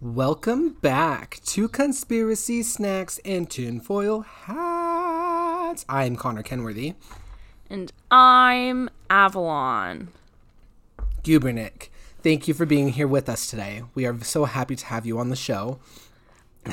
Welcome back to Conspiracy Snacks and Tinfoil Hats. I'm Connor Kenworthy. And I'm Avalon. Gubernick, thank you for being here with us today. We are so happy to have you on the show.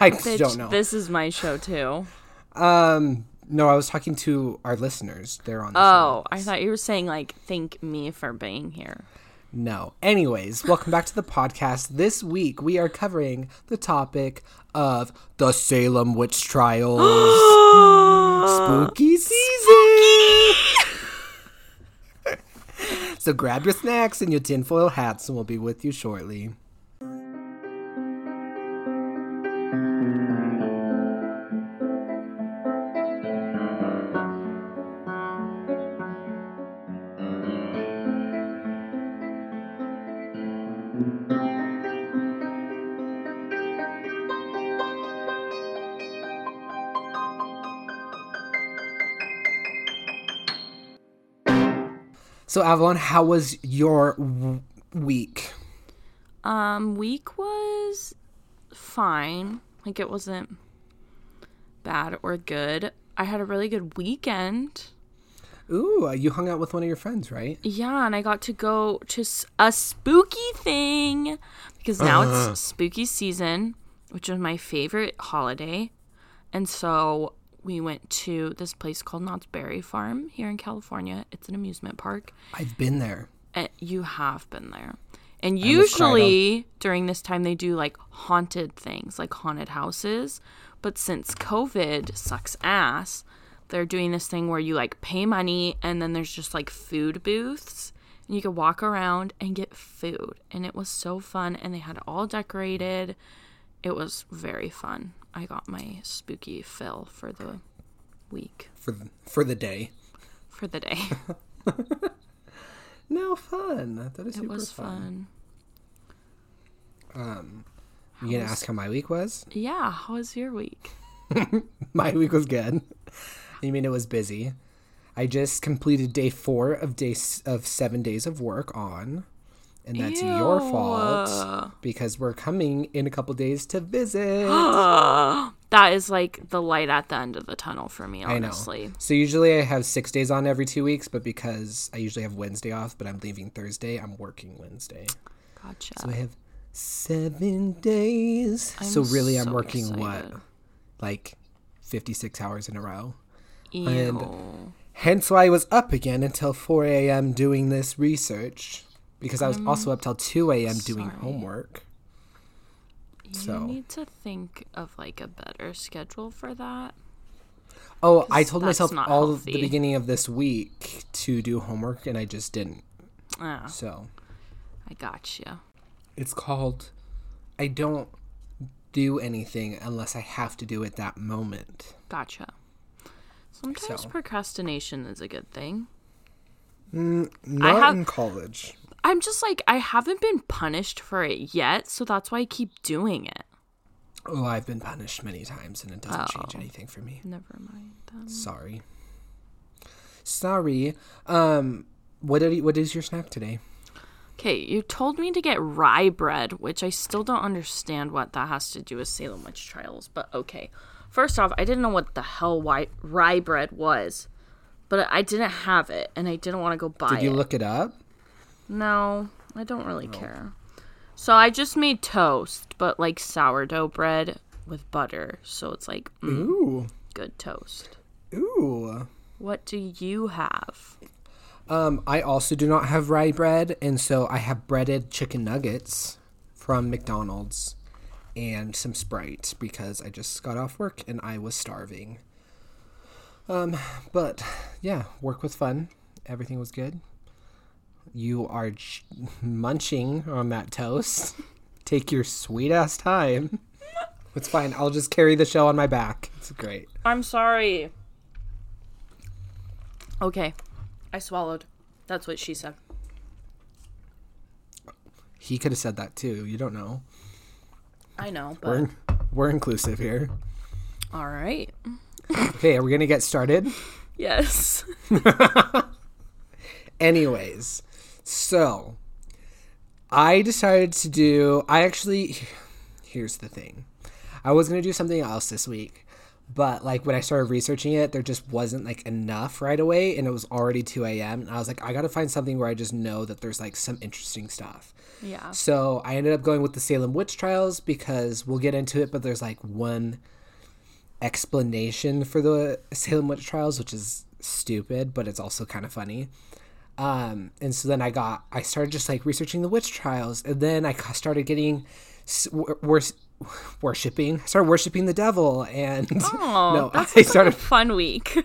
I Bitch, don't know. This is my show too. Um, no, I was talking to our listeners. They're on the Oh. I thought you were saying like thank me for being here. No. Anyways, welcome back to the podcast. This week we are covering the topic of the Salem witch trials. Spooky season. so grab your snacks and your tinfoil hats, and we'll be with you shortly. So Avalon, how was your w- week? Um, week was fine. Like it wasn't bad or good. I had a really good weekend. Ooh, uh, you hung out with one of your friends, right? Yeah, and I got to go to a spooky thing because now Uh-huh. it's spooky season, which is my favorite holiday. And so we went to this place called Knott's Berry Farm here in California. It's an amusement park. I've been there. You have been there. And usually during this time they do like haunted things, like haunted houses. But since COVID sucks ass, they're doing this thing where you like pay money and then there's just like food booths and you can walk around and get food. And it was so fun and they had it all decorated. It was very fun. I got my spooky fill for the week, for the, for the day. for the day. No fun. That is it super was fun. fun. Um, you gonna ask how my week was? Yeah, how was your week? My week was good. You mean, it was busy. I just completed day four of days of seven days of work on, and that's your fault because we're coming in a couple days to visit. That is like the light at the end of the tunnel for me, I know. honestly. So usually I have six days on every two weeks, but because I usually have Wednesday off, but I'm leaving Thursday, I'm working Wednesday. Gotcha. So I have seven days. so really, I'm so working what, like, fifty six hours in a row. Ew. and- Hence why I was up again until 4 a.m. doing this research because I was also up till 2 a.m. doing homework. you so- need to think of like a better schedule for that. Oh, I told myself all of the beginning of this week to do homework and I just didn't. Ah, So I gotcha. it's called I don't do anything unless I have to do it that moment. Gotcha. Sometimes So. procrastination is a good thing. Not have- in college. I'm just like, I haven't been punished for it yet, so that's why I keep doing it. Oh, I've been punished many times and it doesn't change Oh. anything for me. Never mind. Then. Sorry. Sorry. Um what did what is your snack today? Okay, you told me to get rye bread, which I still don't understand what that has to do with Salem witch trials, but okay. First off, I didn't know what the hell why rye bread was, but I didn't have it, and I didn't want to go buy Did you it. look it up? No, I don't really care. So I just made toast, but like sourdough bread with butter, so it's like mm, Ooh. good toast. Ooh. What do you have? Um, I also do not have rye bread, and so I have breaded chicken nuggets from McDonald's and some Sprite because I just got off work and I was starving. Um, but yeah, work was fun. Everything was good. You are ch- munching on that toast. Take your sweet ass time. It's fine. I'll just carry the show on my back. It's great. I'm sorry. Okay, I swallowed. That's what she said. He could have said that too. You don't know. I know, but We're we're inclusive here. all right. Okay, are we gonna get started? Yes. Anyways, so I decided to do. I actually, here's the thing. I was gonna do something else this week, but like when I started researching it, there just wasn't like enough right away, and it was already two a.m. And I was like, I gotta find something where I just know that there's like some interesting stuff. Yeah. So I ended up going with the Salem witch trials because we'll get into it, but there's like one explanation for the Salem witch trials, which is stupid, but it's also kind of funny. Um, and so then I got, I started just like researching the witch trials, and then I started getting s- wor- wors- worshiping, started worshiping the devil, and Oh, no, that's I a started, fun week.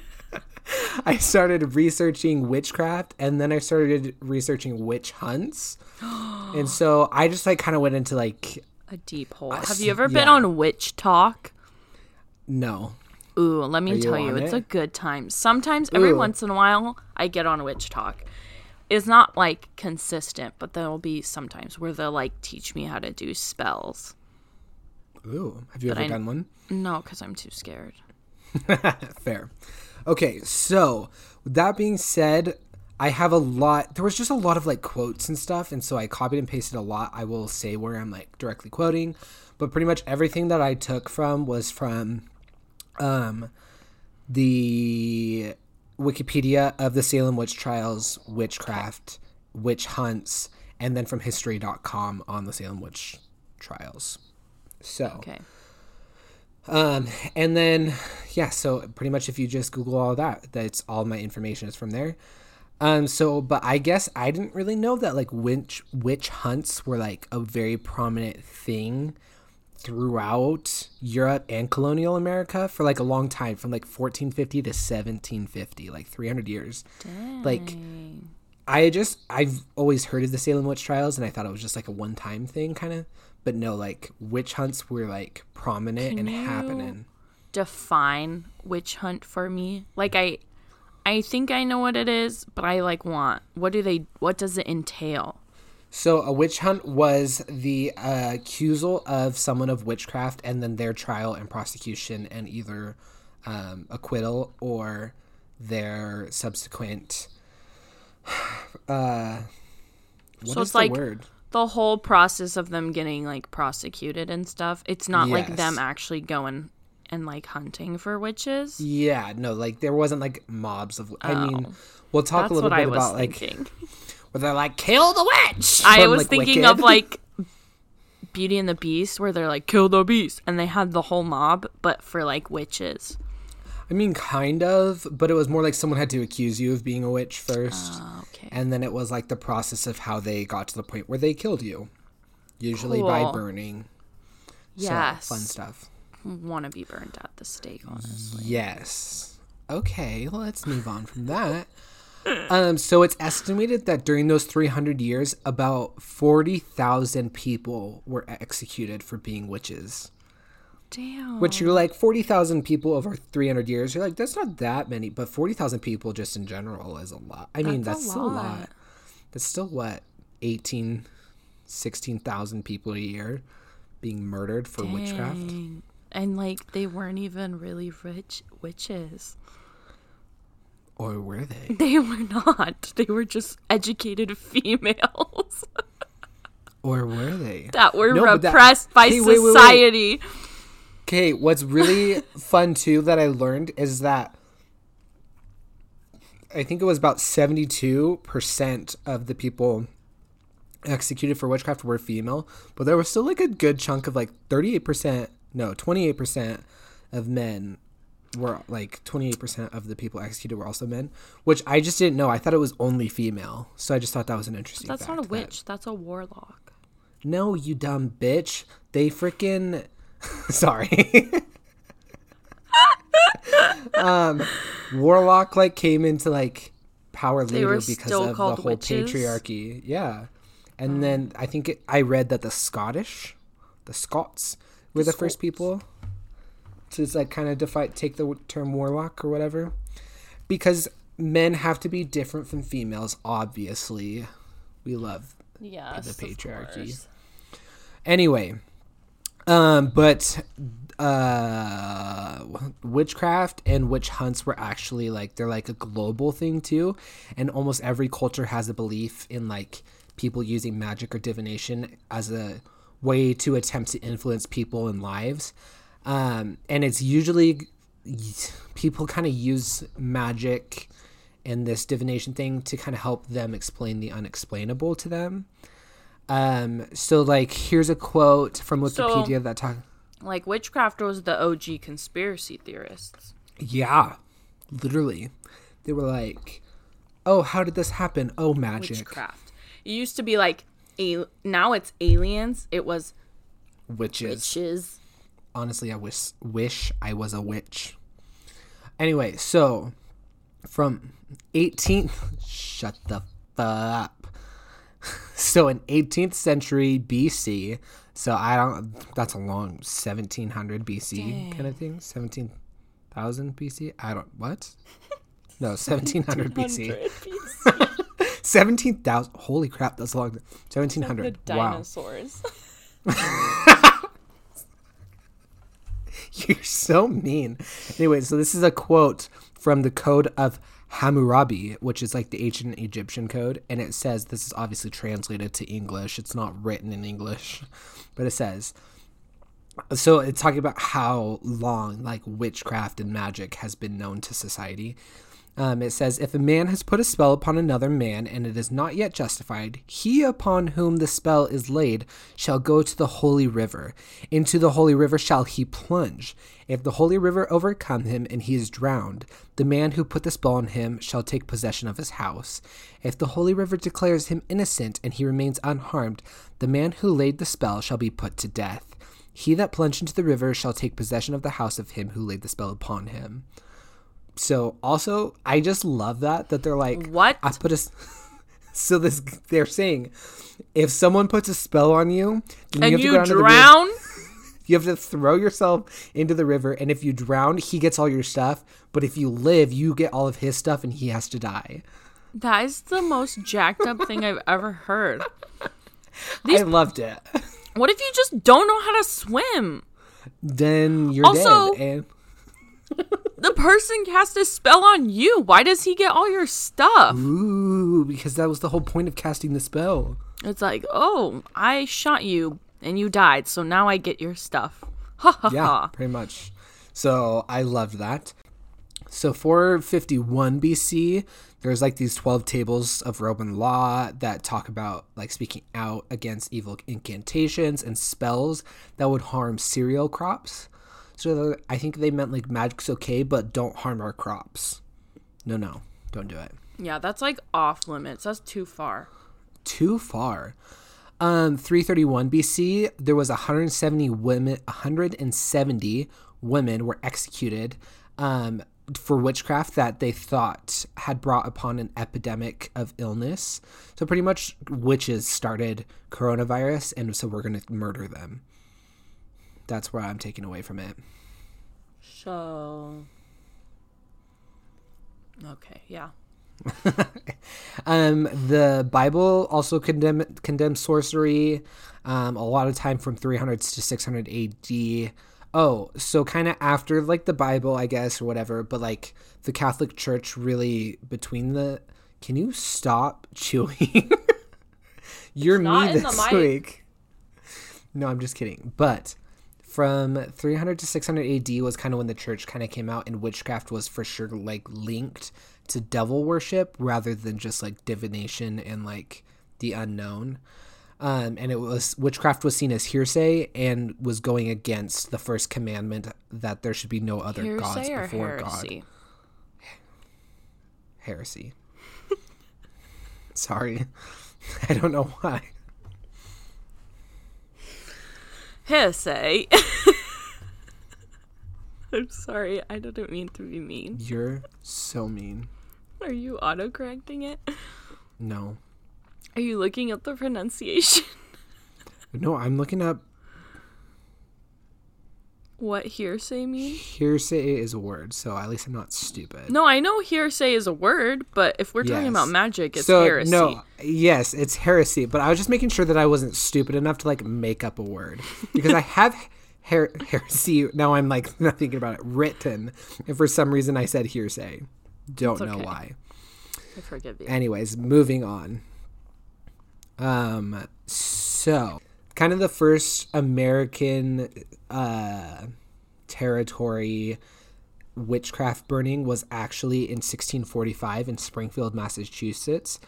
I started researching witchcraft, and then I started researching witch hunts, and so I just like kind of went into like A deep hole. I Have you ever been on Witch Talk? no, Ooh, let me tell you, it's it? a good time. Sometimes, every Ooh. once in a while, I get on Witch Talk. It's not like consistent, but there'll be sometimes where they'll like teach me how to do spells. ooh, have you But ever I- done one? No, because I'm too scared. Fair. Okay, so with that being said, I have a lot. There was just a lot of like quotes and stuff, and so I copied and pasted a lot. I will say where I'm like directly quoting, but pretty much everything that I took from was from, um, the Wikipedia of the Salem witch trials, witchcraft, witch hunts, and then from History.com on the Salem witch trials. So. Okay. Um, and then yeah, so pretty much if you just Google all that, that's all my information is from there. Um, so but I guess I didn't really know that like witch witch hunts were like a very prominent thing throughout Europe and colonial America for like a long time, from like 1450 to 1750, like 300 years. Like I just I've always heard of the Salem witch trials, and I thought it was just like a one time thing, kind of. But no, like witch hunts were like prominent and Can you- happening. define witch hunt for me? Like I I think I know what it is, but I like want what do they what does it entail? So a witch hunt was the uh, accusal of someone of witchcraft, and then their trial and prosecution, and either um, acquittal or their subsequent. Uh, what So is it's the like- word? The whole process of them getting like prosecuted and stuff. It's not like them actually going and like hunting for witches. Yeah, no, like there wasn't like mobs of. I mean, Oh. we'll talk a little bit I was about like thinking. where they're like kill the witch. I from, was like, thinking Wicked. of like Beauty and the Beast where they're like kill the beast and they had the whole mob but for like witches. I mean, kind of, but it was more like someone had to accuse you of being a witch first. Oh, okay. and then it was like the process of how they got to the point where they killed you usually by burning yes. so fun stuff Want to be burned at the stake, honestly. yes okay let's move on from that um so it's estimated that during those 300 years about 40,000 people were executed for being witches Damn. which you're like 40,000 people over 300 years you're like that's not that many but 40,000 people just in general is a lot i mean That's that's, a still a lot lot. that's still what 18 16,000 people a year being murdered for witchcraft And like they weren't even really rich witches. Or were they They were not. They were just educated females or were they that were No, but that- repressed by Hey, wait, wait, wait. society. okay what's really fun too that i learned is that i think it was about 72% of the people executed for witchcraft were female but there was still like a good chunk of like 38% no 28% of men were like 28% of the people executed were also men which i just didn't know i thought it was only female so i just thought that was an interesting That's not a fact that- witch. That's a warlock. no you dumb bitch they freaking sorry um warlock like came into like power later because of the whole witches? patriarchy yeah and then i think it, i read that the scottish the scots were the, first Scots. people to like kind of define take the term warlock or whatever because men have to be different from females obviously we love Yes. the patriarchy. Anyway, um, but uh, witchcraft and witch hunts were actually like they're like a global thing too, and almost every culture has a belief in like people using magic or divination as a way to attempt to influence people and lives. Um, and it's usually people kind of use magic and this divination thing to kind of help them explain the unexplainable to them. Um, so like here's a quote from Wikipedia So- that talk Like witchcraft was the OG conspiracy theorists. Yeah. Literally. They were like, "Oh, how did this happen? Oh, magic." Witchcraft. It used to be like a now it's aliens. It was Witches. witches. Honestly i wish wish i was a witch. Anyway so from 18th, shut the fuck up. So in 18th century bc so i don't that's a long 1700 bc kind of thing? 17000 bc i don't what? No 1700 bc 17000 holy crap that's long. 1700 wow. dinosaurs. You're so mean. Anyway, so this is a quote from the Code of Hammurabi, which is like the ancient Egyptian code. And it says this is obviously translated to English. It's not written in English, but it says so it's talking about how long like witchcraft and magic has been known to society. Um, it says, if a man has put a spell upon another man and it is not yet justified, he upon whom the spell is laid shall go to the holy river. Into the holy river shall he plunge. If the holy river overcome him and he is drowned, the man who put the spell on him shall take possession of his house. If the holy river declares him innocent and he remains unharmed, the man who laid the spell shall be put to death. He that plunged into the river shall take possession of the house of him who laid the spell upon him. So also, I just love that that they're like, What? I put a So this they're saying, if someone puts a spell on you, then and have to you go down to drown? you have to throw yourself into the river, and if you drown, he gets all your stuff. But if you live, you get all of his stuff, and he has to die. That is the most jacked up thing I've ever heard. I loved it. What if you just don't know how to swim? then you're Also- dead, and The person cast a spell on you. Why does he get all your stuff? ooh, because that was the whole point of casting the spell. It's like, oh, I shot you and you died, so now I get your stuff. Ha ha Yeah, ha. pretty much. So I loved that. So 451 BC, there's like these 12 tables of Roman law that talk about like speaking out against evil incantations and spells that would harm cereal crops. So I think they meant like magic's okay, but don't harm our crops. No, no, don't do it. Yeah, that's like off limits. That's too far. too far. Um, 331 BC, there was 170 women. 170 women were executed um, for witchcraft that they thought had brought upon an epidemic of illness. So pretty much, witches started coronavirus, and so we're gonna murder them. That's where I'm taking away from it. So. Okay, yeah. Um, the Bible also condemn condemns sorcery. Um, a lot of time from 300s to 600 AD. Oh, so kind of after like the Bible, I guess, or whatever. But like the Catholic Church really between the. Can you stop chewing? You're me this week. No, I'm just kidding. But from 300 to 600 AD was kind of when the church kind of came out, and witchcraft was for sure like linked to devil worship rather than just like divination and like the unknown. Um, and it was witchcraft was seen as hearsay and was going against the first commandment that there should be no other gods Hearsay or before God. heresy? Heresy. Sorry, I don't know why. Hearsay. I'm sorry. I didn't mean to be mean. You're so mean. Are you autocorrecting it? No, Are you looking at the pronunciation? no, I'm looking up what hearsay means? hearsay is a word, so at least I'm not stupid. No, I know hearsay is a word, but if we're talking Yes. about magic, it's so heresy. no, yes, it's heresy. But I was just making sure that I wasn't stupid enough to like make up a word because I have her- heresy. Now I'm like not thinking about it written, and for some reason I said hearsay. Don't know why. I forgive you. Anyways, moving on. Um, so kind of the first American uh, territory witchcraft burning was actually in 1645 in Springfield, Massachusetts.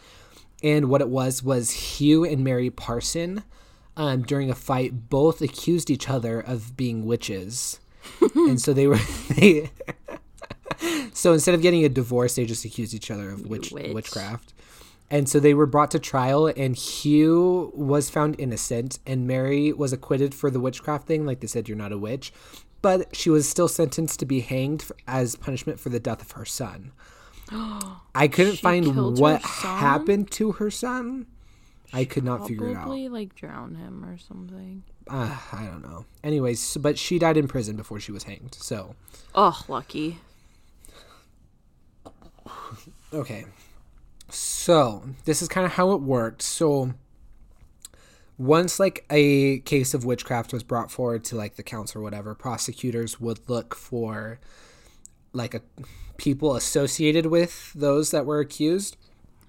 And what it was was Hugh and Mary Parson, um, during a fight, both accused each other of being witches. and so they were they so instead of getting a divorce, they just accused each other of witch, witch. witchcraft. And so they were brought to trial, and Hugh was found innocent, and Mary was acquitted for the witchcraft thing. Like they said, you're not a witch. But she was still sentenced to be hanged as punishment for the death of her son. I couldn't She find what happened to her son. I could not figure it out. Probably like drown him or something. Uh, I don't know. Anyways, but she died in prison before she was hanged. So, Oh, lucky. okay. So, this is kind of how it worked. So, once like a case of witchcraft was brought forward to like the council or whatever, prosecutors would look for like a people associated with those that were accused.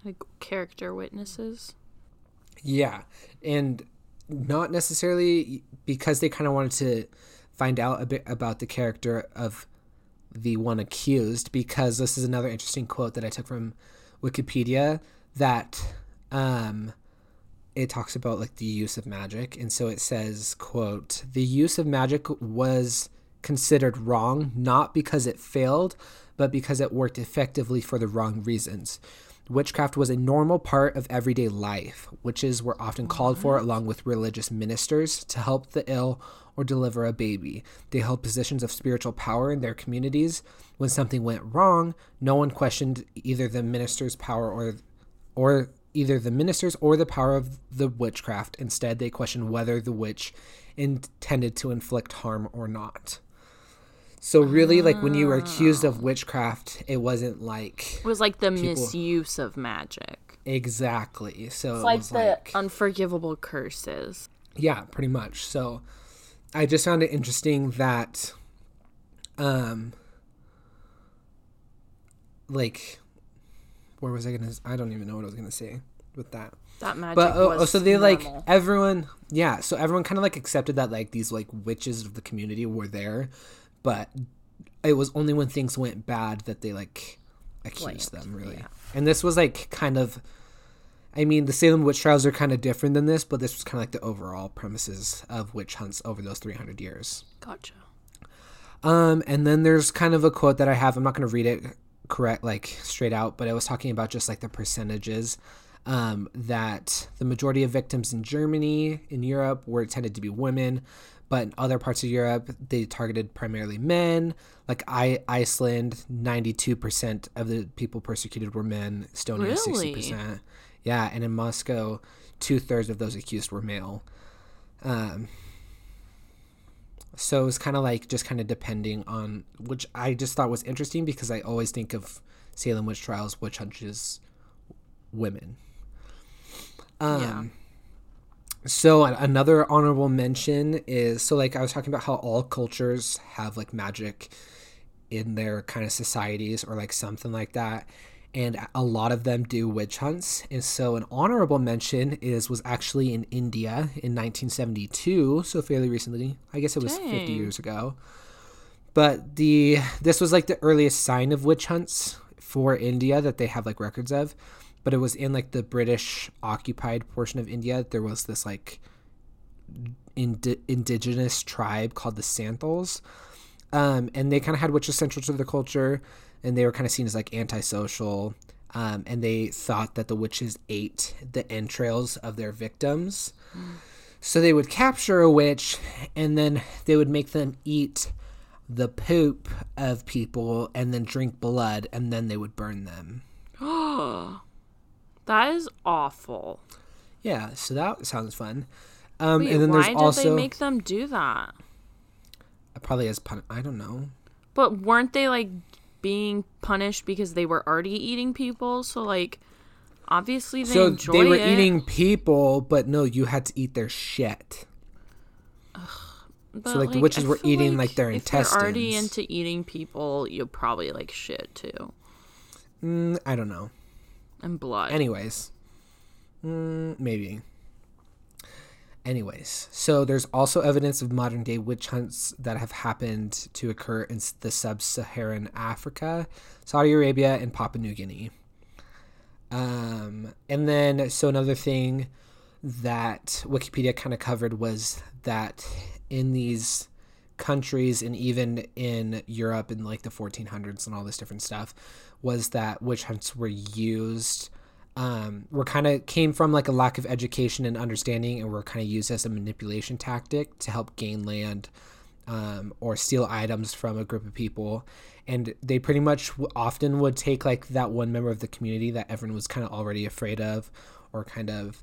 Like character witnesses. Yeah. And not necessarily because they kind of wanted to find out a bit about the character of the one accused, because this is another interesting quote that I took from Wikipedia that um, it talks about like the use of magic. And so it says, quote, the use of magic was considered wrong, not because it failed, but because it worked effectively for the wrong reasons. Witchcraft was a normal part of everyday life. Witches were often called for along with religious ministers to help the ill or deliver a baby. They held positions of spiritual power in their communities. When something went wrong, no one questioned either the minister's power or or either the ministers or the power of the witchcraft. Instead, they questioned whether the witch intended to inflict harm or not. So really, like when you were accused of witchcraft, it wasn't like It was like the People- misuse of magic. exactly. So It's it like was the like unforgivable curses. yeah, pretty much. So I just found it interesting that, um, like, where was I gonna? I don't even know what I was gonna say with that. That magic but oh, oh, so they like everyone yeah so everyone kind of like accepted that like these like witches of the community were there but it was only when things went bad that they like accused Blamed, them really yeah. and this was like kind of i mean the salem witch trials are kind of different than this but this was kind of like the overall premises of witch hunts over those 300 years Gotcha. um, and then there's kind of a quote that I have. I'm not going to read it correct, like straight out, but I was talking about just like the percentages. Um, that the majority of victims in Germany, in Europe, were tended to be women, but in other parts of Europe, they targeted primarily men. Like I, Iceland, 92% of the people persecuted were men. Estonia, Really? 60%. Yeah, and in Moscow, two thirds of those accused were male. Um, so it was kind of like just kind of depending on which I just thought was interesting because I always think of Salem witch trials, witch hunches, women. Um, Yeah. So another honorable mention is so like I was talking about how all cultures have like magic in their kind of societies or like something like that and a lot of them do witch hunts. And so an honorable mention is was actually in india in 1972 so fairly recently. I guess it was 50 years ago. But the this was like the earliest sign of witch hunts for india that they have like records of. But it was in like the british occupied portion of india. There was this like indi- indigenous tribe called the santals um, and they kind of had witches central to their culture, and they were kind of seen as like antisocial. Um, and they thought that the witches ate the entrails of their victims. So they would capture a witch, and then they would make them eat the poop of people, and then drink blood, and then they would burn them. That is awful. Yeah, so that sounds fun. Um, Wait, and then why there's did also they make them do that? probably as pun. I don't know. But weren't they like being punished because they were already eating people? So like, obviously they so they were it. eating people, but no, you had to eat their shit. But, like, the witches I were eating, like, their if you're already into eating people, you'll probably like shit too Mm, I don't know. and blood. Anyways, mm, maybe. Anyways, so there's also evidence of modern day witch hunts that have happened to occur in the sub Saharan Africa, Saudi Arabia, and Papua New Guinea. Um, and then, so another thing that Wikipedia kind of covered was that in these countries and even in Europe in like the 1400s and all this different stuff, was that witch hunts were used um, were kind of came from like a lack of education and understanding and were kind of used as a manipulation tactic to help gain land um, or steal items from a group of people. And they pretty much often would take like that one member of the community that everyone was kind of already afraid of or kind of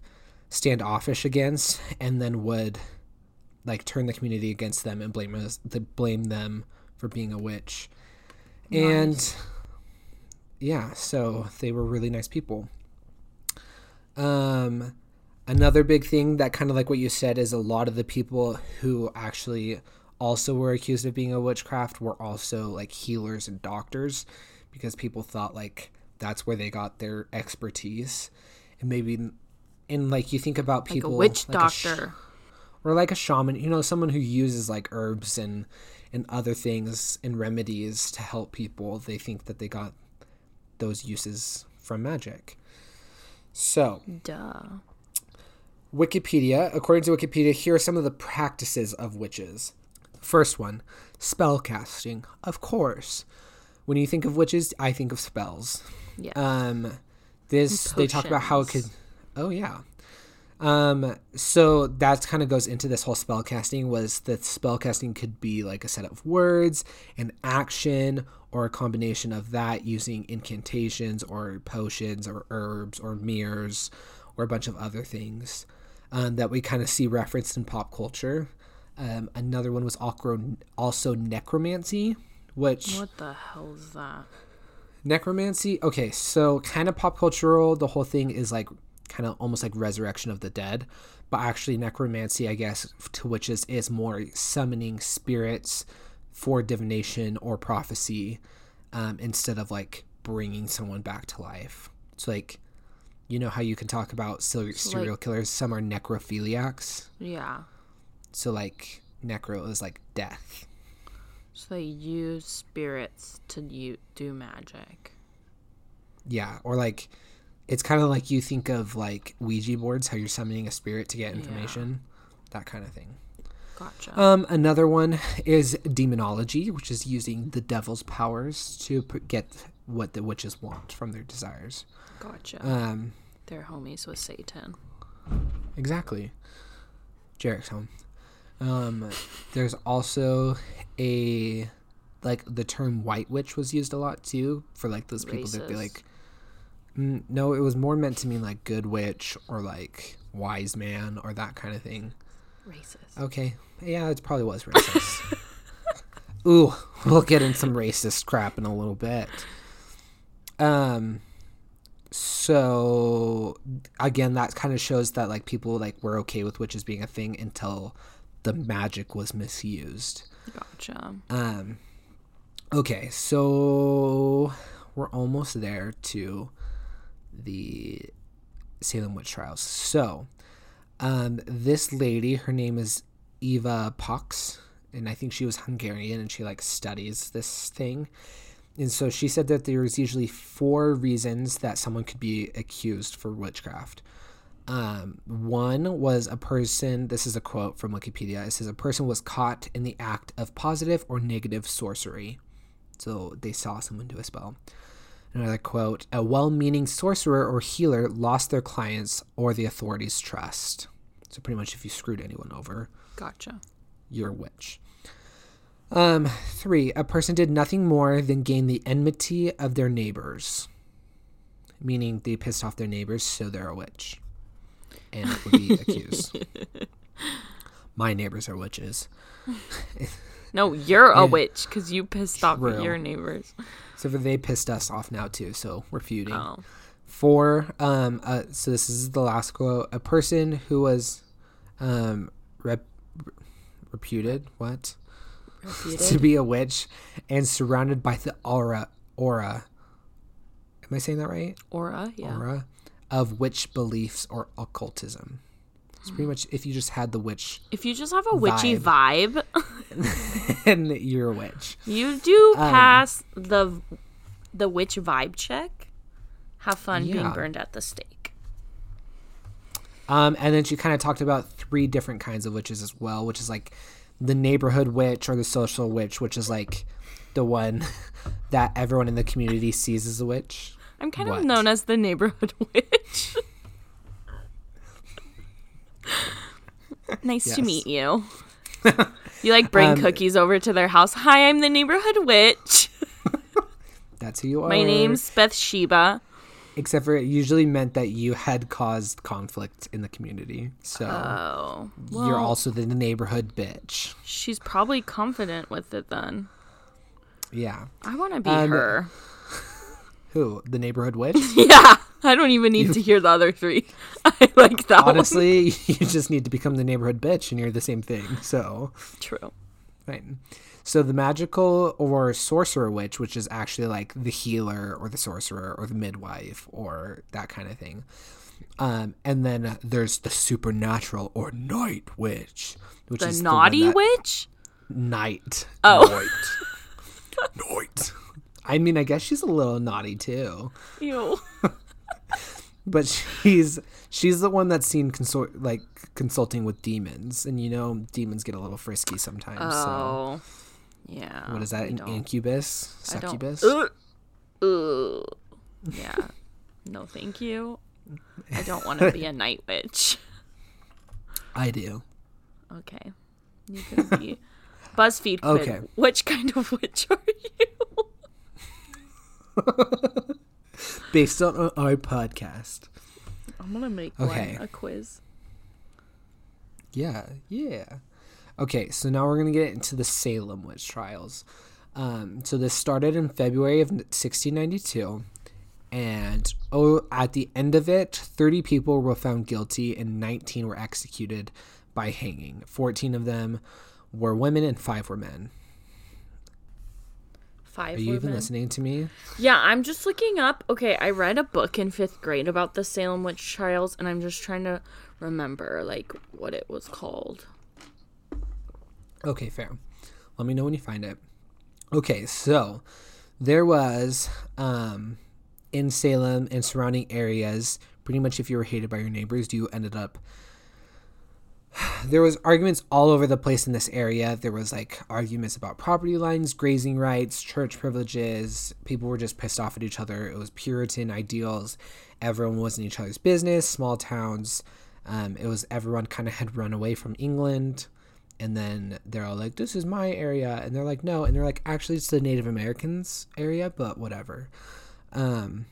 standoffish against and then would like turn the community against them and blame us blame them for being a witch. And yeah so they were really nice people um, another big thing that kind of like what you said is a lot of the people who actually also were accused of being a witchcraft were also like healers and doctors because people thought like that's where they got their expertise and maybe and like you think about people Like a witch like sh- doctor. or like a shaman you know someone who uses like herbs and and other things and remedies to help people they think that they got those uses from magic so Duh. Wikipedia, according to Wikipedia, here are some of the practices of witches. First one, spell casting. Of course. When you think of witches, I think of spells. Yeah. Um this they talk about how it could. Oh yeah. Um so that kind of goes into this whole spell casting was that spell casting could be like a set of words, an action, or a combination of that using incantations or potions or herbs or mirrors or a bunch of other things um, that we kind of see referenced in pop culture. Um, another one was also also necromancy, which what the hell is that? necromancy okay so kind of pop cultural the whole thing is like kind of almost like resurrection of the dead. But actually necromancy i guess to witches is more summoning spirits for divination or prophecy um, instead of like bringing someone back to life. It's like you know how you can talk about serial, serial killers? Some are necrophiliacs. Yeah. so like necro is like death. So they use spirits to do magic. Yeah, or like it's kind of like you think of like Ouija boards, how you're summoning a spirit to get information, that kind of thing. Gotcha. Um, another one is demonology, which is using the devil's powers to p- get what the witches want from their desires. gotcha. Um, They're homies with Satan. exactly. Jarek's home. Um, there's also a like the term white witch was used a lot too for like those people that be like Mm, no, it was more meant to mean like good witch or like wise man or that kind of thing. Racist. Okay, yeah, it probably was racist. Ooh, we'll get in some racist crap in a little bit. Um, so again, that kind of shows that like people like were okay with witches being a thing until the magic was misused. Gotcha. Um, okay, so we're almost there to the Salem witch trials. So, um, this lady, her name is Eva Pócs, and I think she was Hungarian, and she like studies this thing. And so she said that there was usually four reasons that someone could be accused for witchcraft. Um, one was a person, this is a quote from Wikipedia. It says a person was caught in the act of positive or negative sorcery. So they saw someone do a spell. Another quote A well meaning sorcerer or healer lost their clients or the authorities' trust. So pretty much if you screwed anyone over, Gotcha. you're a witch. Um, three, a person did nothing more than gain the enmity of their neighbors, meaning they pissed off their neighbors, so they're a witch, and would be accused. My neighbors are witches, No, you're a witch because you pissed off your neighbors. So they pissed us off now too. So we're feuding. Oh. Four, um, uh, so this is the last quote. A person who was, um, rep- reputed what to be a witch and surrounded by the aura aura am i saying that right Aura, yeah. aura of witch beliefs or occultism It's pretty much if you just had the witch If you just have a witchy vibe, and you're a witch. you do Um, pass the the witch vibe check. Have fun being burned at the stake. Um, and then she kind of talked about three different kinds of witches as well, which is like the neighborhood witch or the social witch, which is like the one that everyone in the community sees as a witch. I'm kind What? of known as the neighborhood witch. Nice to meet you. You like bring Um, cookies over to their house. Hi, I'm the neighborhood witch. That's who you are. My name's Bathsheba. Except for it usually meant that you had caused conflict in the community. So Oh, you're also the neighborhood bitch. she's probably confident with it then. Yeah. I want to be Um, her. Who? The neighborhood witch? Yeah, I don't even need to hear the other three. I like that one. Honestly, you just need to become the neighborhood bitch and you're the same thing. So True. Right. So the magical or sorcerer witch, which is actually like the healer or the sorcerer or the midwife or that kind of thing. Um, and then there's the supernatural or night witch, which The is naughty the one witch? night. Oh. Night. night. I mean, I guess she's a little naughty too, Ew. but she's she's the one that's seen consort like consulting with demons, and you know demons get a little frisky sometimes. So Oh. Yeah. what is that? An incubus, succubus? Ugh. Ugh. Yeah. No, thank you. I don't want to be a night witch. I do. Okay. You can be. BuzzFeed. Okay. Which kind of witch are you? Based on our- podcast. I'm gonna make Okay. one a quiz. Yeah, yeah. Okay, so now we're gonna get into the Salem witch trials. Um, so this started in February of 1692, and oh, at the end of it, 30 people were found guilty and 19 were executed by hanging. 14 of them were women and five were men. Five Are you even listening to me? Yeah, I'm just looking up. Okay, I read a book in fifth grade about the Salem witch trials, and I'm just trying to remember like what it was called. Okay, fair. Let me know when you find it. Okay, so there was um, in Salem and surrounding areas, pretty much if you were hated by your neighbors, you ended up. There was arguments all over the place in this area. There was like arguments about property lines, grazing rights, church privileges. People were just pissed off at each other. It was Puritan ideals. Everyone was in each other's business. Small towns. Um, it was everyone kind of had run away from England and then they're all like this is my area and they're like no and they're like actually it's the native americans area but whatever um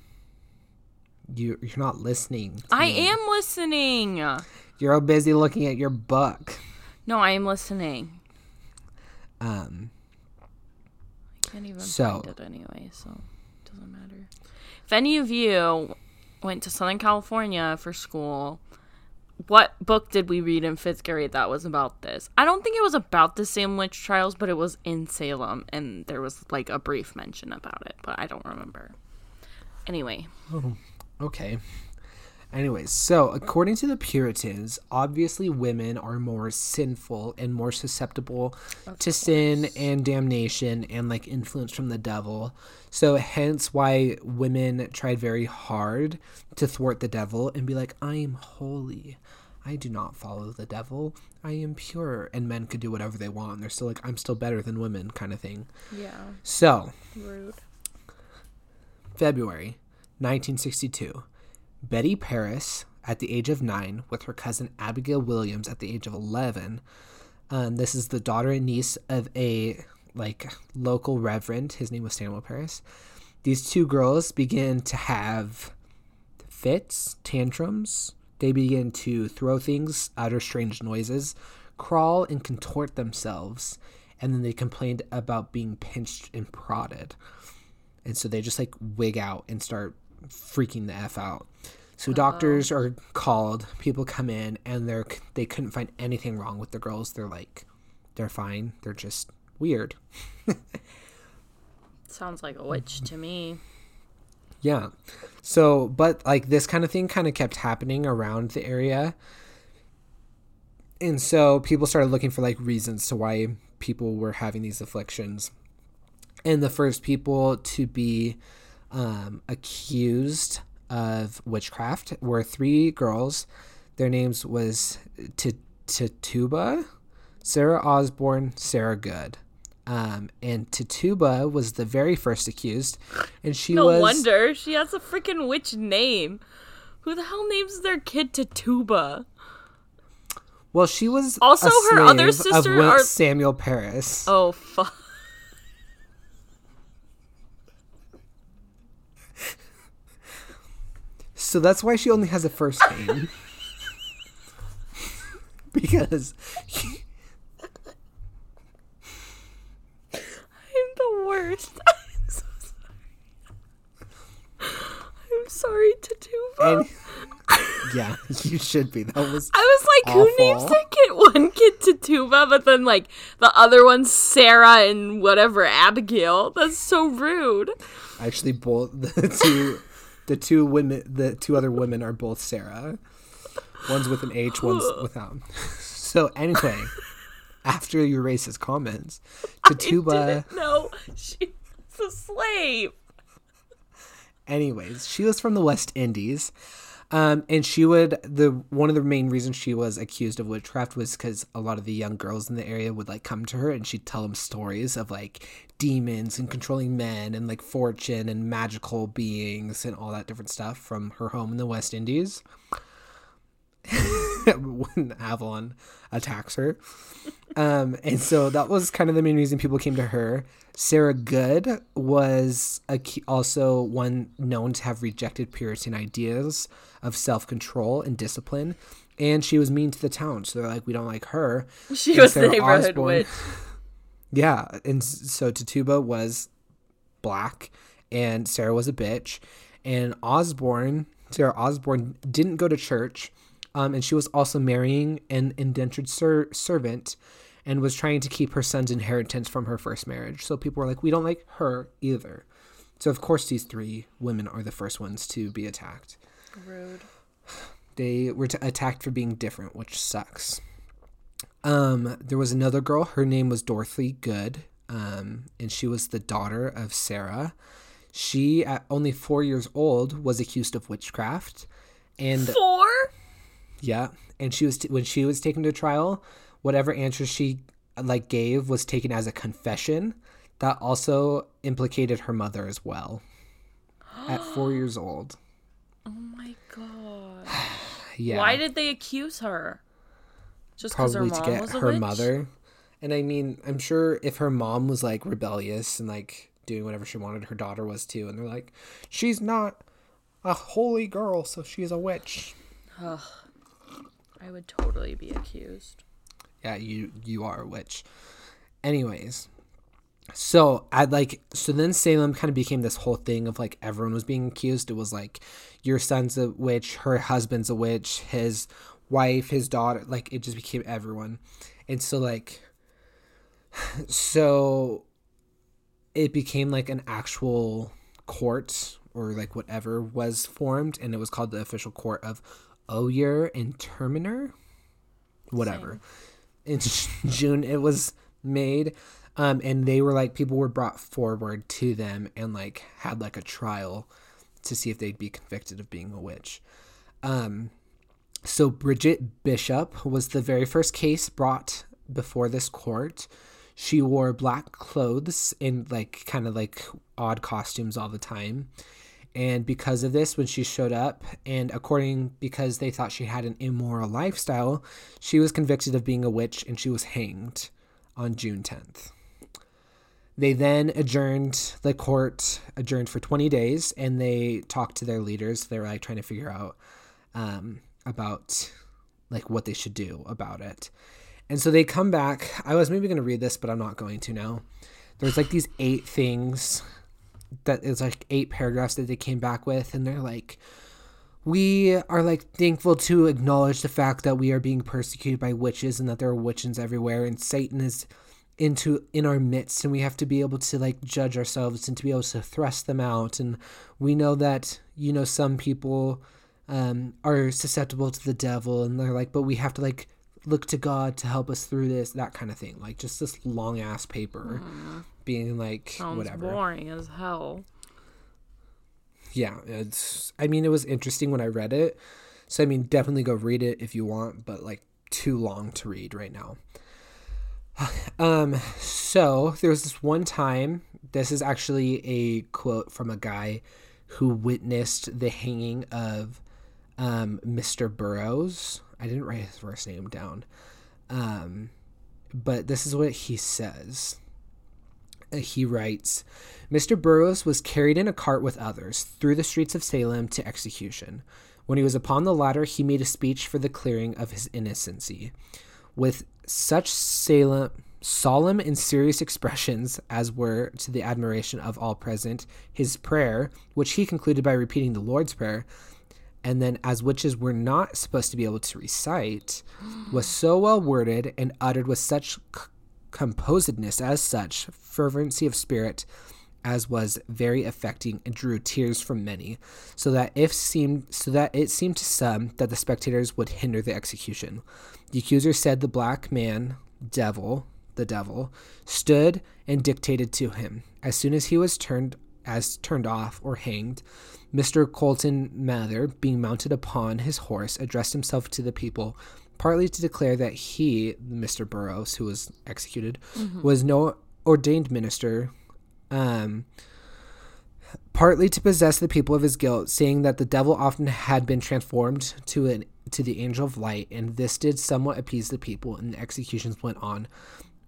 you you're not listening I me. am listening. You're all busy looking at your book No, I am listening. um I can't even So- find it anyway, so it doesn't matter. If any of you went to Southern California for school, what book did we read in fifth grade that was about this? I don't think it was about the Salem witch trials, but it was in Salem, and there was like a brief mention about it, but I don't remember. Anyway, okay anyways so according to the puritans obviously women are more sinful and more susceptible to sin and damnation and like influence from the devil. So hence why women tried very hard to thwart the devil and be like i am holy. I do not follow the devil. I am pure. And men could do whatever they want. They're still like i'm still better than women kind of thing. Yeah, so rude. February 1962. Betty Parris, at the age of nine, with her cousin Abigail Williams at the age of 11. Um, this is the daughter and niece of a like local reverend. His name was Samuel Parris. These two girls begin to have fits, tantrums. They begin to throw things, utter strange noises, crawl and contort themselves, and then they complained about being pinched and prodded and so they just like wig out and start freaking the f out. So doctors are called. People come in and they're they couldn't find anything wrong with the girls. They're like, they're fine. They're just weird. Sounds like a witch to me. Yeah. So, but like this kind of thing kind of kept happening around the area. and so people started looking for like reasons to why people were having these afflictions. And the first people to be um, accused of witchcraft were three girls. Their names was Tituba, Sarah Osborne, Sarah Good. Um, and Tituba was the very first accused, and she no was wonder she has a freaking witch name. Who the hell names their kid Tituba? well, she was Also, her other slave of sister Will- are- Samuel Parris. Oh fuck. So that's why she only has a first name. because I'm the worst. I'm so sorry. I'm sorry, Tituba. and yeah, you should be. That was I was like, who names Awful. their kid one kid Tatuba, but then like the other one's Sarah and whatever Abigail? That's so rude. actually both the two the two women the two other women are both Sarah. One's with an H, one's without. So anyway, after your racist comments, I Tituba didn't know she was a slave. anyways she was from the west indies um, and she would the one of the main reasons she was accused of witchcraft was because a lot of the young girls in the area would like come to her and she'd tell them stories of like demons and controlling men and like fortune and magical beings and all that different stuff from her home in the west indies. When avalon attacks her um, and so that was kind of the main reason people came to her. Sarah Good was a key, also one known to have rejected Puritan ideas of self control and discipline. And she was mean to the town. So they're like, we don't like her. She And was the Sarah neighborhood Osborne- witch. Yeah. And so Tatuba was black, and Sarah was a bitch. And Osborne, Sarah Osborne, didn't go to church. Um, and she was also marrying an indentured ser- servant and was trying to keep her son's inheritance from her first marriage. So people were like, we don't like her either. So, of course, these three women are the first ones to be attacked. Rude. They were t- attacked for being different, which sucks. Um, there was another girl. Her name was Dorothy Good, um, and she was the daughter of Sarah. She, at only four years old, was accused of witchcraft, and Four? yeah, and she was t- when she was taken to trial. Whatever answer she like gave was taken as a confession. That also implicated her mother as well. At four years old, Oh my god. yeah. Why did they accuse her? Just because her probably mom to get her witch? mother. And I mean, I'm sure if her mom was like rebellious and like doing whatever she wanted, her daughter was too. And they're like, she's not a holy girl, so she's a witch. Ugh. I would totally be accused. Yeah, you you are a witch. Anyways, so I like so then Salem kind of became this whole thing of like everyone was being accused. It was like your son's a witch, her husband's a witch, his wife, his daughter, like it just became everyone. And so like so it became like an actual court or like whatever was formed and it was called the official court of Oyer and Terminer. Whatever in June it was made um and they were like people were brought forward to them and like had like a trial to see if they'd be convicted of being a witch. Um so Bridget Bishop was the very first case brought before this court. She wore black clothes and like kind of like odd costumes all the time and because of this when she showed up and according because they thought she had an immoral lifestyle she was convicted of being a witch and she was hanged on june 10th they then adjourned the court adjourned for 20 days and they talked to their leaders. They were like trying to figure out um, about like what they should do about it. And so they come back. I was maybe going to read this but i'm not going to now. There's like these eight things that is like eight paragraphs that they came back with and they're like we are like thankful to acknowledge the fact that we are being persecuted by witches and that there are witches everywhere and satan is into in our midst and we have to be able to like judge ourselves and to be able to thrust them out and we know that you know some people um, are susceptible to the devil and they're like but we have to like look to God to help us through this, that kind of thing. Like just this long ass paper being like Sounds whatever. boring as hell. Yeah, it's I mean it was interesting when I read it. So I mean definitely go read it if you want, but like too long to read right now. Um so there was this one time this is actually a quote from a guy who witnessed the hanging of um Mr. Burroughs. I didn't write his first name down. Um but this is what he says he writes Mr. Burroughs was carried in a cart with others through the streets of Salem to execution. When he was upon the ladder, he made a speech for the clearing of his innocency. With such Salem, solemn and serious expressions as were to the admiration of all present, his prayer, which he concluded by repeating the Lord's Prayer, and then as witches were not supposed to be able to recite, was so well worded and uttered with such c- composedness as such fervency of spirit as was very affecting and drew tears from many so that if seemed so that it seemed to some that the spectators would hinder the execution. The accuser said the black man devil the devil stood and dictated to him. As soon as he was turned as turned off or hanged mr Cotton Mather being mounted upon his horse addressed himself to the people partly to declare that he, Mr. Burroughs, who was executed, was no ordained minister, um, partly to possess the people of his guilt, seeing that the devil often had been transformed to an to the angel of light, and this did somewhat appease the people, and the executions went on.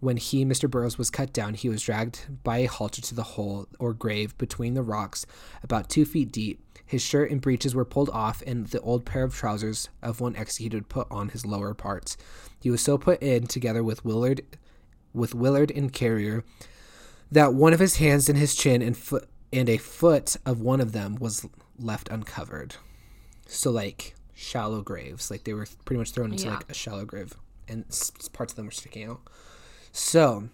When he, Mr. Burroughs, was cut down, he was dragged by a halter to the hole or grave between the rocks, about two feet deep. His shirt and breeches were pulled off, and the old pair of trousers of one executed put on his lower parts. He was so put in, together with Willard, with Willard and Carrier, that one of his hands and his chin and foot and a foot of one of them was left uncovered. So like shallow graves, like they were pretty much thrown into Yeah. like a shallow grave, and s- parts of them were sticking out. So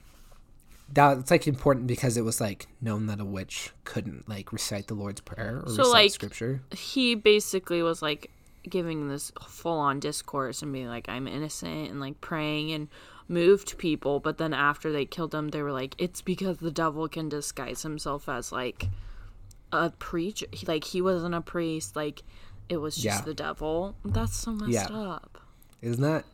that's like important because it was like known that a witch couldn't like recite the Lord's Prayer or So, recite like, scripture. He basically was like giving this full on discourse and being like, I'm innocent and like praying and moved people. But then after they killed him, they were like, it's because the devil can disguise himself as like a preacher. Like he wasn't a priest. Like it was just Yeah. the devil. That's so messed Yeah. up. Isn't that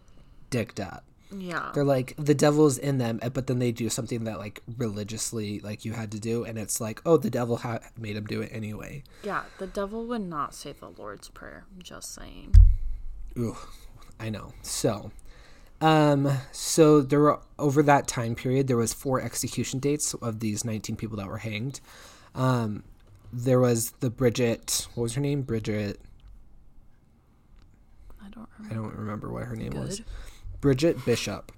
dicked up? Yeah. They're like the devil's in them, eh, but then they do something that like religiously like you had to do, and it's like, oh, the devil ha- made him do it anyway. Yeah. The devil would not say the Lord's Prayer. I'm just saying. Ooh, I know. So, um, so there were over that time period there was four execution dates of these nineteen people that were hanged. Um, there was the Bridget. What was her name? Bridget. I don't Remember. I don't remember what her name was. Bridget Bishop.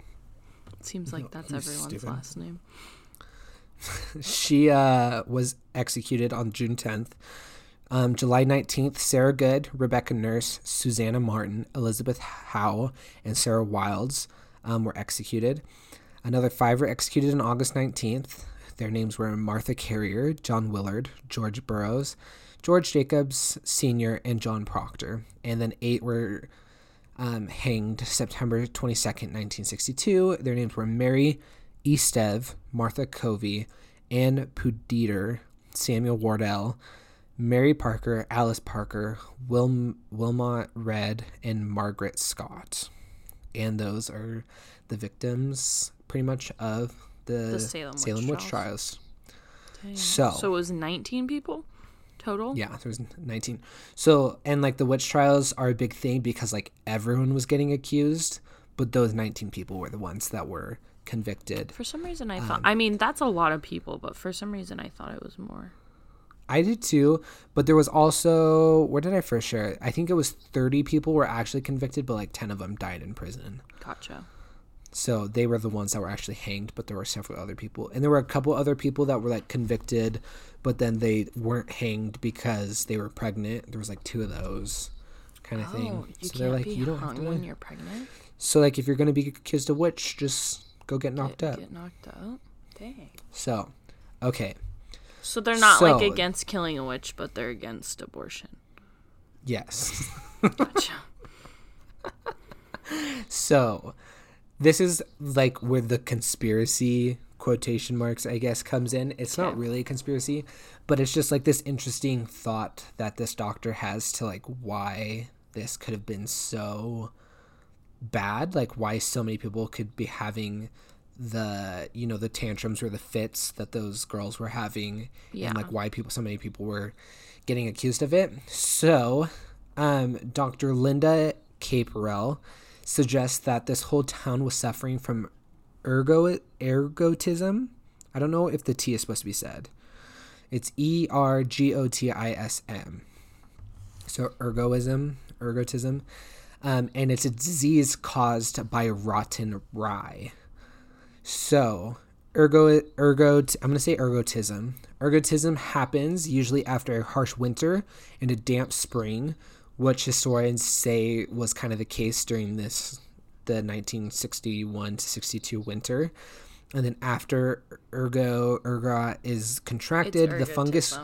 Seems like that's everyone's stupid. last name. She uh, was executed on June 10th. Um, July 19th, Sarah Good, Rebecca Nurse, Susanna Martin, Elizabeth Howe, and Sarah Wildes um, were executed. Another five were executed on August 19th. Their names were Martha Carrier, John Willard, George Burroughs, George Jacobs Sr., and John Proctor. And then eight were um, hanged September 22nd, 1962. Their names were Mary Estev, Martha Covey, Ann Pudeator, Samuel Wardwell, Mary Parker, Alice Parker, Wilm, Wilmot Redd, and Margaret Scott. And those are the victims, pretty much, of the, The Salem witch witch trials. Dang. So- so it was 19 people total. Yeah, there was 19. So, and like the witch trials are a big thing because like everyone was getting accused, but those 19 people were the ones that were convicted. For some reason, I Um, thought. I mean, that's a lot of people, but for some reason, I thought it was more. I did too, but there was also where did I first share it? I think it was 30 people were actually convicted, but like 10 of them died in prison. Gotcha. So they were the ones that were actually hanged, but there were several other people. And there were a couple other people that were like convicted, but then they weren't hanged because they were pregnant. There was like two of those kind of Oh, thing. so they're like, you don't have to. when you're pregnant. So like if you're gonna be accused of witch, just go get knocked Get, up. get knocked out. Dang. So, okay, So they're not like against killing a witch, but they're against abortion. yes. Gotcha. so this is like where the conspiracy quotation marks i guess comes in. It's not really a conspiracy but it's just like this interesting thought that this doctor has to like why this could have been so bad. Like why so many people could be having the you know the tantrums or the fits that those girls were having Yeah. and like why people so many people were getting accused of it. So um dr linda Caporael suggests that this whole town was suffering from ergo ergotism i don't know if the t is supposed to be said it's E R G O T I S M. So ergoism, ergotism, um, and it's a disease caused by rotten rye. So ergo ergo I'm going to say ergotism. Ergotism happens usually after a harsh winter and a damp spring, which historians say was kind of the case during this the 1961 to 62 winter. And then after ergo ergot is contracted, the fungus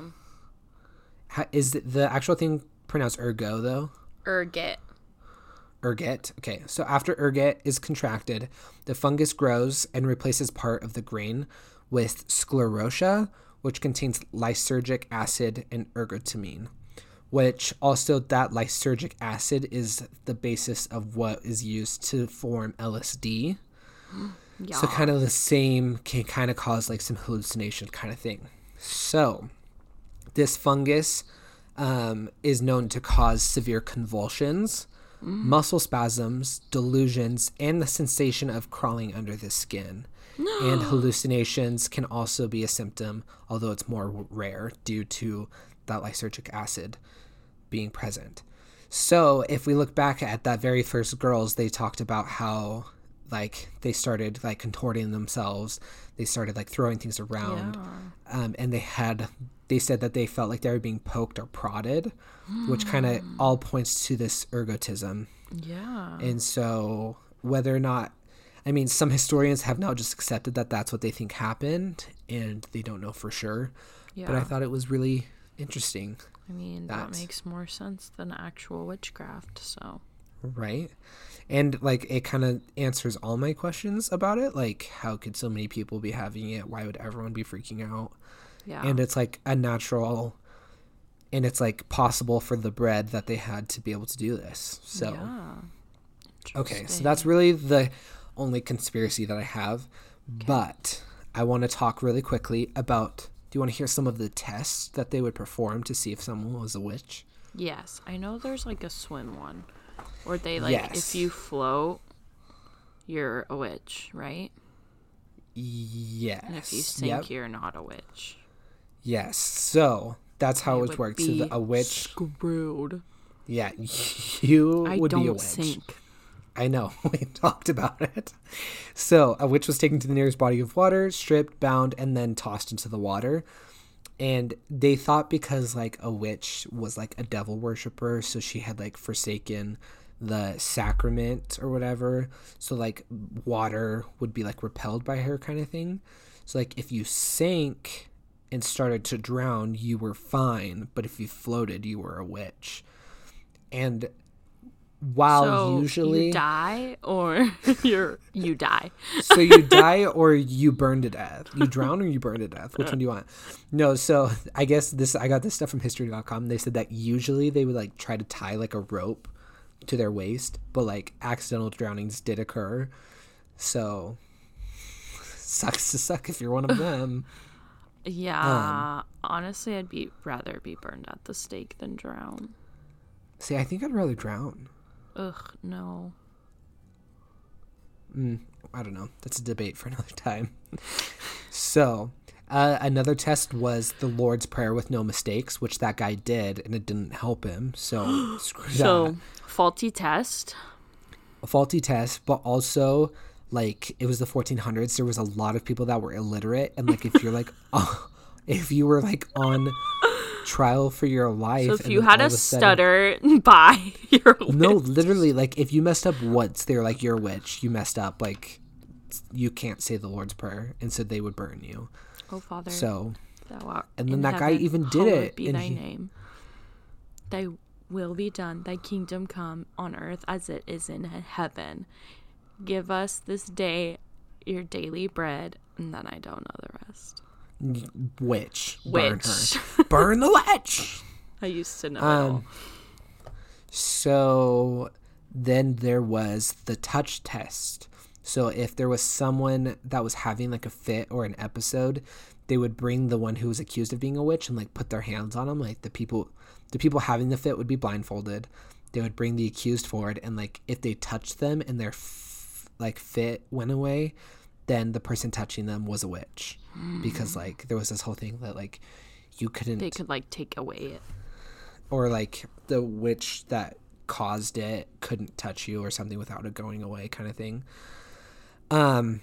ha- is the actual thing pronounced ergo though? Ergot. ergot. Okay, so after ergot is contracted, the fungus grows and replaces part of the grain with sclerotia, which contains lysergic acid and ergotamine, which also that lysergic acid is the basis of what is used to form LSD. Yeah. So kind of the same can kind of cause like some hallucination kind of thing. So this fungus um, is known to cause severe convulsions, muscle spasms, delusions, and the sensation of crawling under the skin. and hallucinations can also be a symptom, although it's more rare due to that lysergic acid being present. So, if we look back at that very first girls, they talked about how like they started like contorting themselves, they started like throwing things around, um, and they had they said that they felt like they were being poked or prodded, which kind of all points to this ergotism. yeah. And so, whether or not, I mean, some historians have now just accepted that that's what they think happened, and they don't know for sure. yeah. But I thought it was really interesting, I mean, that makes more sense than actual witchcraft. So, right? And like, it kind of answers all my questions about it. Like, how could so many people be having it? Why would everyone be freaking out? yeah. And it's like a natural, and it's like possible for the bread that they had to be able to do this. So. yeah. Okay, so that's really the only conspiracy that I have. But I want to talk really quickly about. You want to hear some of the tests that they would perform to see if someone was a witch? Yes, I know there's like a swim one, or they like Yes. if you float, you're a witch, right? Yes. And if you sink, Yep. you're not a witch. Yes. So that's how it works. So the, a witch. Screwed. Yeah, you I would be a witch. sink. I know. We talked about it. So, uh, a witch was taken to the nearest body of water, stripped, bound, and then tossed into the water. And they thought because, like, a witch was like a devil worshiper, so she had, like, forsaken the sacrament or whatever. So, like, water would be, like, repelled by her kind of thing. So, like, if you sank and started to drown, you were fine. But if you floated, you were a witch. And while so usually you die or you're you die. so you die or you burn to death. You drown or you burn to death. Which one do you want? No, so I guess this I got this stuff from history.com. They said that usually they would like try to tie like a rope to their waist, but like accidental drownings did occur. So sucks to suck if you're one of them. Yeah. Um, honestly, I'd be rather be burned at the stake than drown. See, I think I'd rather drown. Ugh, no. I don't know. That's a debate for another time. so, uh, another test was the Lord's Prayer with no mistakes, which that guy did, and it didn't help him. So, screw So faulty test. A faulty test, but also, like, it was the 1400s. There was a lot of people that were illiterate, and like, if you're like, oh, if you were like on trial for your life, So if you had a sudden- stutter by your no, literally, like if you messed up once, they're like, "You're a witch. You messed up. Like, you can't say the Lord's Prayer," and so they would burn you. Oh Father, So and then that guy even did it, Be and thy he- name. Thy will be done, thy kingdom come on earth as it is in heaven. Give us this day your daily bread, and then I don't know the rest. Witch. Burn Witch. her. Burn the witch. I used to know. Um, so then there was the touch test. So if there was someone that was having like a fit or an episode, they would bring the one who was accused of being a witch and like put their hands on them. Like the people, the people having the fit would be blindfolded. They would bring the accused forward, and like if they touched them and their f- like fit went away, then the person touching them was a witch, because like there was this whole thing that like you couldn't they could like take away it. or like the witch that caused it couldn't touch you or something without it going away kind of thing. Um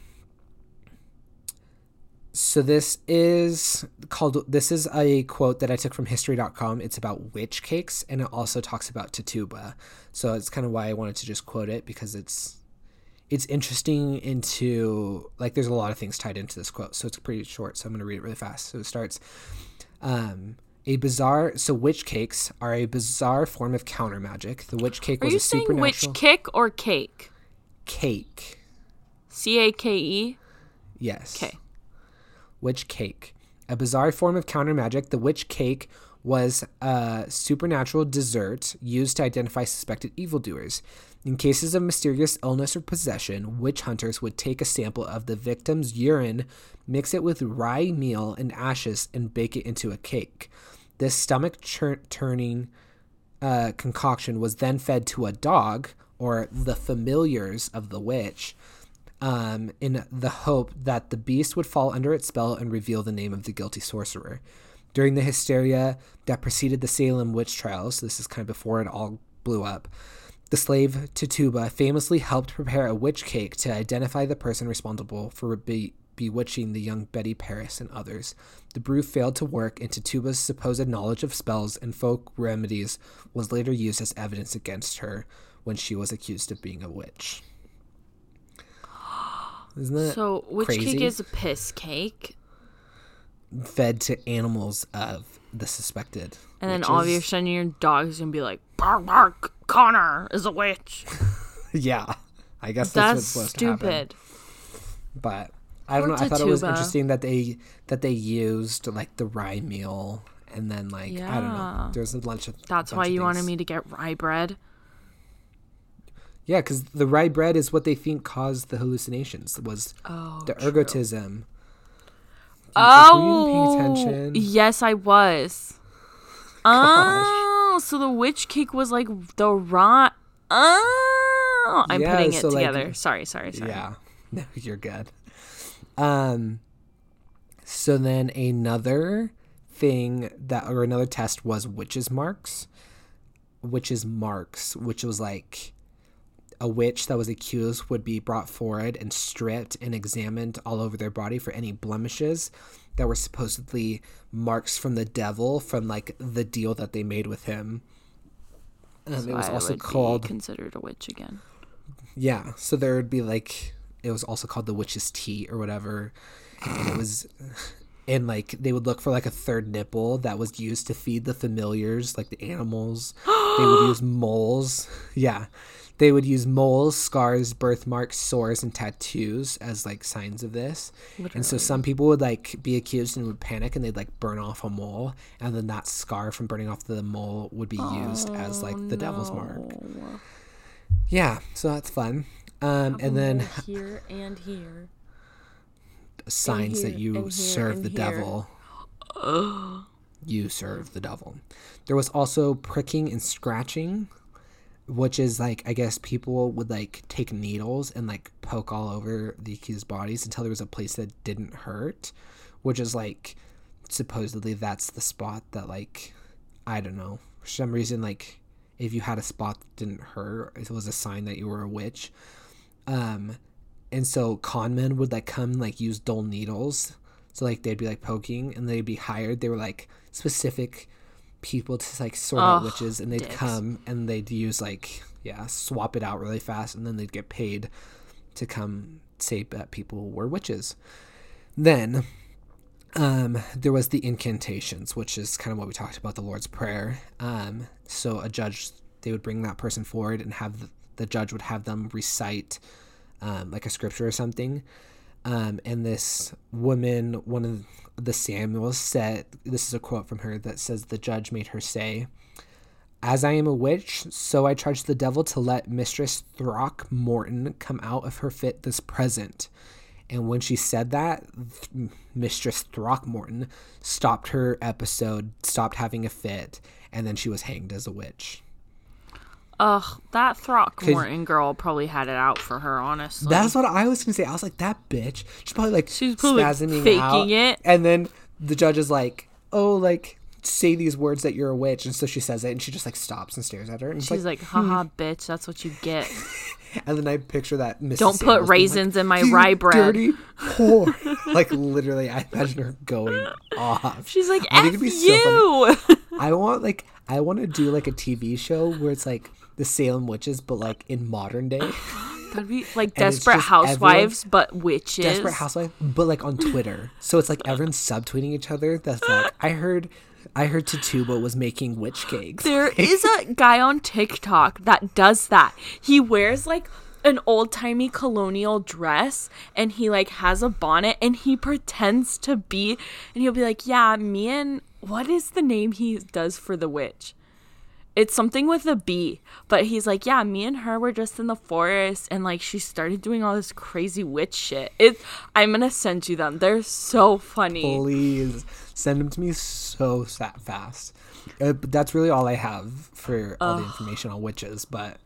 so this is called this is a quote that i took from history.com it's about witch cakes and it also talks about tatuba so it's kind of why i wanted to just quote it because it's it's interesting into like there's a lot of things tied into this quote so it's pretty short so i'm going to read it really fast so it starts um, a bizarre so witch cakes are a bizarre form of counter magic. The witch cake Are was you a saying supernatural witch kick or cake? cake. C A K E. Yes. Okay. Witch cake. A bizarre form of counter magic, the witch cake was a supernatural dessert used to identify suspected evildoers. In cases of mysterious illness or possession, witch hunters would take a sample of the victim's urine, mix it with rye meal and ashes, and bake it into a cake. This stomach turning uh, concoction was then fed to a dog, or the familiars of the witch, um, in the hope that the beast would fall under its spell and reveal the name of the guilty sorcerer. During the hysteria that preceded the Salem witch trials, this is kind of before it all blew up, the slave Tituba famously helped prepare a witch cake to identify the person responsible for be- bewitching the young Betty Parris and others. The brew failed to work, and Tituba's supposed knowledge of spells and folk remedies was later used as evidence against her when she was accused of being a witch. Isn't that So witch cake is a piss cake, fed to animals of the suspected? and then witches? all of a sudden your dog's gonna be like, "Bark, bark! Connor is a witch." yeah, I guess that's, what's That's stupid. But I don't Poor know. I thought it was interesting that they that they used like the rye meal and then like I don't know. There's a bunch of That's bunch why of you wanted me to get rye bread. Yeah, because the rye bread is what they think caused the hallucinations. Was Oh, the true. Oh, were you paying attention? yes, I was. Oh, so the witch cake was like the rye. Oh, I'm Yeah, putting it so, like, together. sorry, sorry, sorry. Yeah, no, you're good. Um, so then another thing that or another test was witches marks, witches marks, which was like a witch that was accused would be brought forward and stripped and examined all over their body for any blemishes that were supposedly marks from the devil from like the deal that they made with him. Um, So it was I also would be called considered a witch again. yeah, so there would be like it was also called the witch's tea or whatever, and it was, and like they would look for like a third nipple that was used to feed the familiars, like the animals. they would use moles. Yeah, they would use moles, scars, birthmarks, sores, and tattoos as like signs of this. And so some people would like be accused and would panic and they'd like burn off a mole, and then that scar from burning off the mole would be used as like the devil's mark. Oh, Yeah, so that's fun. Um, and then here and here. signs that you here, serve the here. devil. You serve the devil. There was also pricking and scratching, which is like I guess people would like take needles and like poke all over the accused bodies until there was a place that didn't hurt, which is like supposedly that's the spot that like I don't know for some reason like if you had a spot that didn't hurt it was a sign that you were a witch. Um, and so con men would like come like use dull needles so like they'd be like poking and they'd be hired they were like specific people to like sort out Ugh, witches and they'd dicks. come and they'd use like yeah swap it out really fast and then they'd get paid to come say that people were witches then Um, there was the incantations, which is kind of what we talked about the Lord's Prayer. Um, so a judge, they would bring that person forward and have the, the judge would have them recite um, like a scripture or something. Um, and this woman, one of the Samuels said, this is a quote from her that says, The judge made her say, As I am a witch, so I charge the devil to let Mistress Throckmorton come out of her fit this present. And when she said that, Th- Mistress Throckmorton stopped her episode, stopped having a fit, and then she was hanged as a witch. Ugh, that Throckmorton girl probably had it out for her, honestly. That's what I was gonna say. I was like, that bitch. She's probably like She's probably spasming faking out. it. And then the judge is like, oh, like say these words that you're a witch, and so she says it, and she just like stops and stares at her, and She's like, like, haha, hmm. bitch, that's what you get. and then I picture that Mrs. Don't put raisins like, in my "You rye bread." dirty whore. like literally, I imagine her going off. She's like, I F think it'd be so you! I want like I want to do like a TV show where it's like the Salem witches, but like in modern day. That'd be like Desperate Housewives, but witches. Desperate Housewife, but like on Twitter. So it's like everyone's subtweeting each other. That's like I heard, I heard Tatuba was making witch cakes. There is a guy on TikTok that does that. He wears like an old timey colonial dress and he like has a bonnet and he pretends to be and he'll be like, Yeah, me and what is the name he does for the witch? It's something with a B, but he's like, Yeah, me and her were just in the forest and like she started doing all this crazy witch shit. It I'm gonna send you them. They're so funny. Please send them to me so fast. Uh, that's really all I have for all the information on witches. But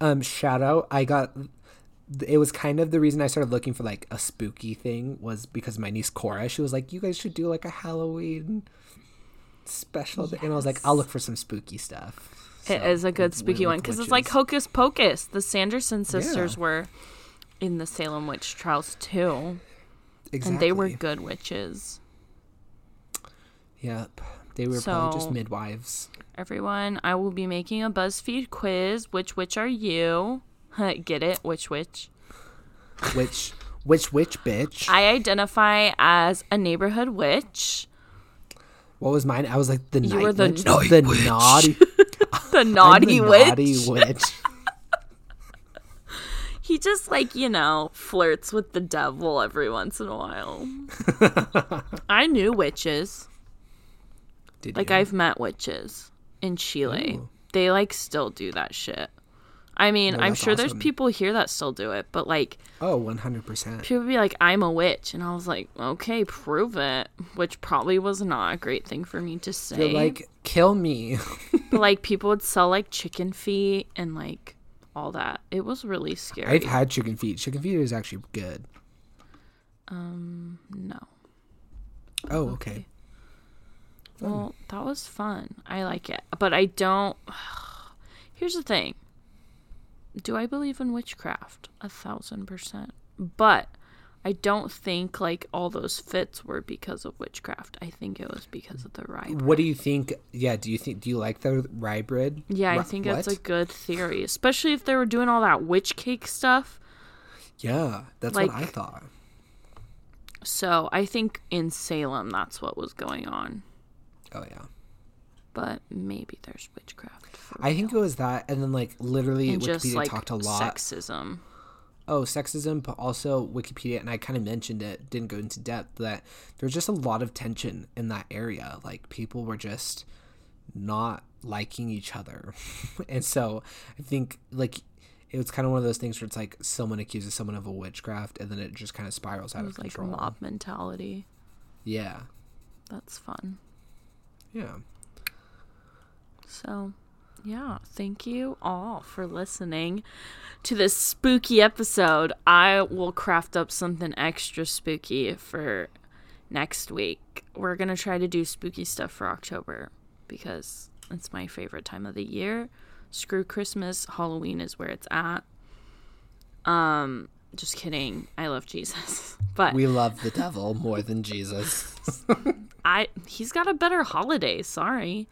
um, shout out, I got. It was kind of the reason I started looking for like a spooky thing was because my niece Cora, she was like, "You guys should do like a Halloween special," day. and I was like, "I'll look for some spooky stuff." It So, is a good spooky one because it's like. Hocus Pocus. The Sanderson sisters Yeah. were in the Salem witch trials too, exactly. and they were good witches. Yep, they were probably just midwives. Everyone, I will be making a BuzzFeed quiz. Which witch are you? Get it? Which witch? Which which which bitch? I identify as a neighborhood witch. What was mine? I was like the You night were the witch, night the naughty, The I'm naughty the witch. naughty witch. He just like, you know, flirts with the devil every once in a while. I knew witches. Did Like you? I've met witches in Chile. Ooh. They like still do that shit. I mean, No, I'm sure there's people here that still do it, but like oh, oh, one hundred percent. people be like, "I'm a witch," and I was like, "Okay, prove it," which probably was not a great thing for me to say. You're like, kill me. but like people would sell like chicken feet and like all that. It was really scary. I've had chicken feet. Chicken feet is actually good. Um, no. Oh, okay. Well, that was fun. I like it. But I don't. Here's the thing Do I believe in witchcraft? A thousand percent. But I don't think like all those fits were because of witchcraft. I think it was because of the rye. bread. What do you think? Yeah, do you think? Do you like the rye bread? Yeah, I think that's a good theory, especially if they were doing all that witch cake stuff. Yeah, that's what I thought. So I think in Salem that's what was going on. Oh yeah. But maybe there's witchcraft. I think it was that, and then like literally, and Wikipedia just like talked a lot. sexism. oh sexism but also wikipedia and i kind of mentioned it didn't go into depth that there's just a lot of tension in that area like people were just not liking each other and so i think like it was kind of one of those things where it's like someone accuses someone of a witchcraft and then it just kind of spirals out of was like control mob mentality. yeah That's fun. yeah So, yeah, thank you all for listening to this spooky episode. I will craft up something extra spooky for next week. We're going to try to do spooky stuff for October because it's my favorite time of the year. Screw Christmas, Halloween is where it's at. Um, just kidding. I love Jesus. But we love the devil more than jesus I he's got a better holiday. Sorry.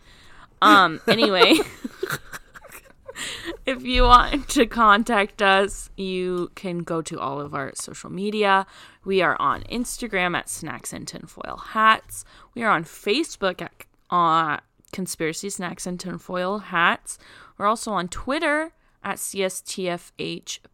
Um. Anyway, if you want to contact us, you can go to all of our social media. We are on Instagram at Snacks and Tinfoil Hats. We are on Facebook at uh, Conspiracy Snacks and Tinfoil Hats. We're also on Twitter at CSTFHP.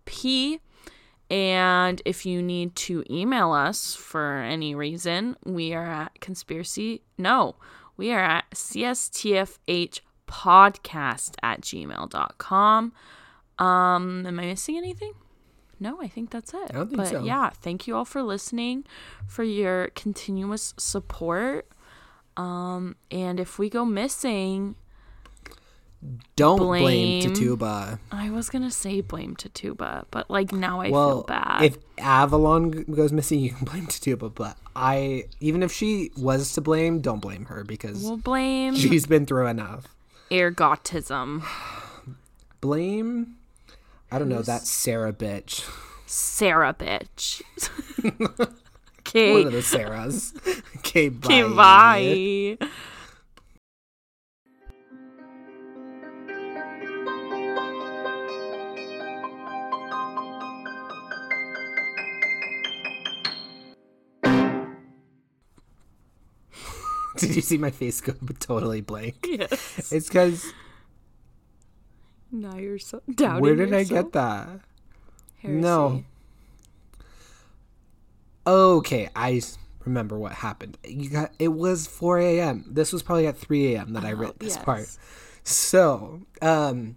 And if you need to email us for any reason, we are at conspiracy. No, we are at CSTFH podcast at gmail.com. Um, am I missing anything? No, I think that's it. I don't think but so. yeah, thank you all for listening, for your continuous support. Um, and if we go missing, Don't blame, Blame. Tatuba. I was gonna say blame Tatuba, but like now I well, feel bad. if Avalon goes missing, you can blame Tatuba. But I, even if she was to blame, don't blame her because we'll blame she's been through enough. ergotism. Blame, I don't know that Sarah bitch. Sarah bitch. One okay. of the Sarahs. okay, bye. Okay, bye. Did you see my face go totally blank? Yes. It's because Now you're so doubting where did I get that? Heresy. No. Okay, I remember what happened. You got it was 4 a.m. This was probably at 3 a.m. that I Oh, wrote this yes. part. So, um,